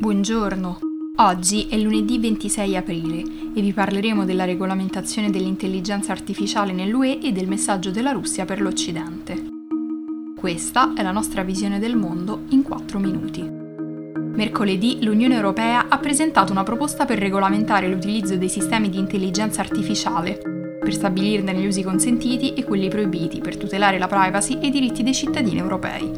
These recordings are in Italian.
Buongiorno. Oggi è lunedì 26 aprile e vi parleremo della regolamentazione dell'intelligenza artificiale nell'UE e del messaggio della Russia per l'Occidente. Questa è la nostra visione del mondo in 4 minuti. Mercoledì l'Unione Europea ha presentato una proposta per regolamentare l'utilizzo dei sistemi di intelligenza artificiale, per stabilirne gli usi consentiti e quelli proibiti per tutelare la privacy e i diritti dei cittadini europei.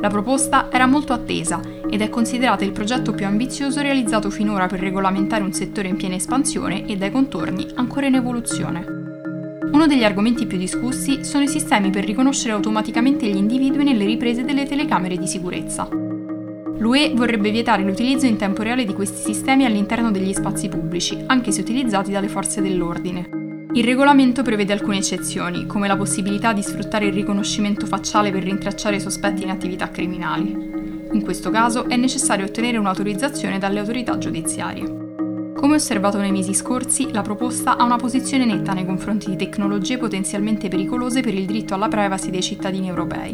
La proposta era molto attesa ed è considerata il progetto più ambizioso realizzato finora per regolamentare un settore in piena espansione e dai contorni ancora in evoluzione. Uno degli argomenti più discussi sono i sistemi per riconoscere automaticamente gli individui nelle riprese delle telecamere di sicurezza. L'UE vorrebbe vietare l'utilizzo in tempo reale di questi sistemi all'interno degli spazi pubblici, anche se utilizzati dalle forze dell'ordine. Il regolamento prevede alcune eccezioni, come la possibilità di sfruttare il riconoscimento facciale per rintracciare sospetti in attività criminali. In questo caso è necessario ottenere un'autorizzazione dalle autorità giudiziarie. Come osservato nei mesi scorsi, la proposta ha una posizione netta nei confronti di tecnologie potenzialmente pericolose per il diritto alla privacy dei cittadini europei.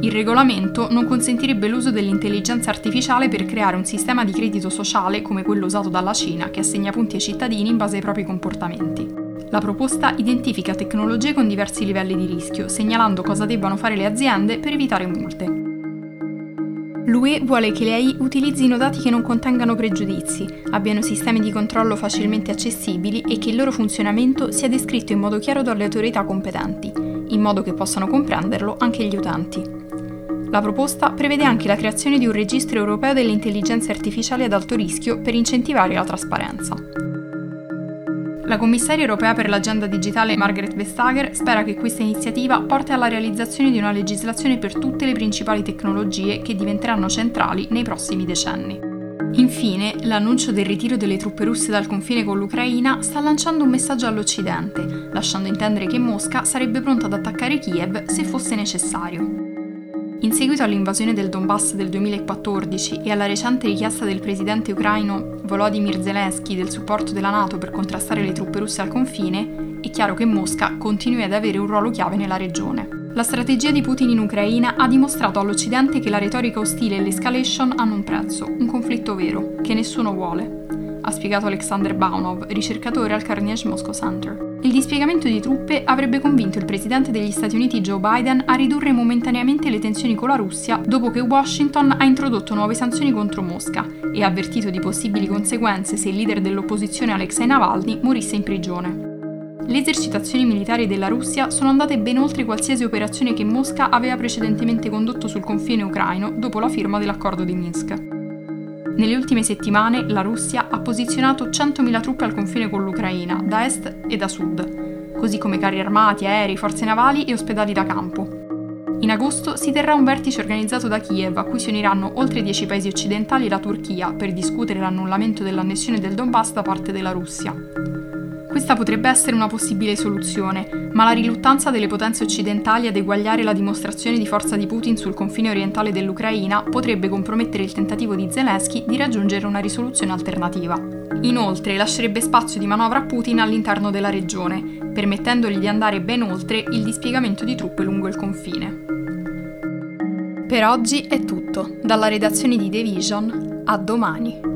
Il regolamento non consentirebbe l'uso dell'intelligenza artificiale per creare un sistema di credito sociale come quello usato dalla Cina che assegna punti ai cittadini in base ai propri comportamenti. La proposta identifica tecnologie con diversi livelli di rischio, segnalando cosa debbano fare le aziende per evitare multe. L'UE vuole che le AI utilizzino dati che non contengano pregiudizi, abbiano sistemi di controllo facilmente accessibili e che il loro funzionamento sia descritto in modo chiaro dalle autorità competenti, in modo che possano comprenderlo anche gli utenti. La proposta prevede anche la creazione di un registro europeo delle intelligenze artificiali ad alto rischio per incentivare la trasparenza. La commissaria europea per l'agenda digitale Margaret Vestager spera che questa iniziativa porti alla realizzazione di una legislazione per tutte le principali tecnologie che diventeranno centrali nei prossimi decenni. Infine, l'annuncio del ritiro delle truppe russe dal confine con l'Ucraina sta lanciando un messaggio all'Occidente, lasciando intendere che Mosca sarebbe pronta ad attaccare Kiev se fosse necessario. In seguito all'invasione del Donbass del 2014 e alla recente richiesta del presidente ucraino Volodymyr Zelensky del supporto della Nato per contrastare le truppe russe al confine, è chiaro che Mosca continui ad avere un ruolo chiave nella regione. La strategia di Putin in Ucraina ha dimostrato all'Occidente che la retorica ostile e l'escalation hanno un prezzo, un conflitto vero, che nessuno vuole, ha spiegato Alexander Baunov, ricercatore al Carnegie Moscow Center. Il dispiegamento di truppe avrebbe convinto il presidente degli Stati Uniti Joe Biden a ridurre momentaneamente le tensioni con la Russia dopo che Washington ha introdotto nuove sanzioni contro Mosca e ha avvertito di possibili conseguenze se il leader dell'opposizione Alexei Navalny morisse in prigione. Le esercitazioni militari della Russia sono andate ben oltre qualsiasi operazione che Mosca aveva precedentemente condotto sul confine ucraino dopo la firma dell'accordo di Minsk. Nelle ultime settimane la Russia ha posizionato 100.000 truppe al confine con l'Ucraina, da est e da sud, così come carri armati, aerei, forze navali e ospedali da campo. In agosto si terrà un vertice organizzato da Kiev a cui si uniranno oltre 10 paesi occidentali e la Turchia per discutere l'annullamento dell'annessione del Donbass da parte della Russia. Questa potrebbe essere una possibile soluzione, ma la riluttanza delle potenze occidentali ad eguagliare la dimostrazione di forza di Putin sul confine orientale dell'Ucraina potrebbe compromettere il tentativo di Zelensky di raggiungere una risoluzione alternativa. Inoltre lascerebbe spazio di manovra a Putin all'interno della regione, permettendogli di andare ben oltre il dispiegamento di truppe lungo il confine. Per oggi è tutto, dalla redazione di The Vision a domani.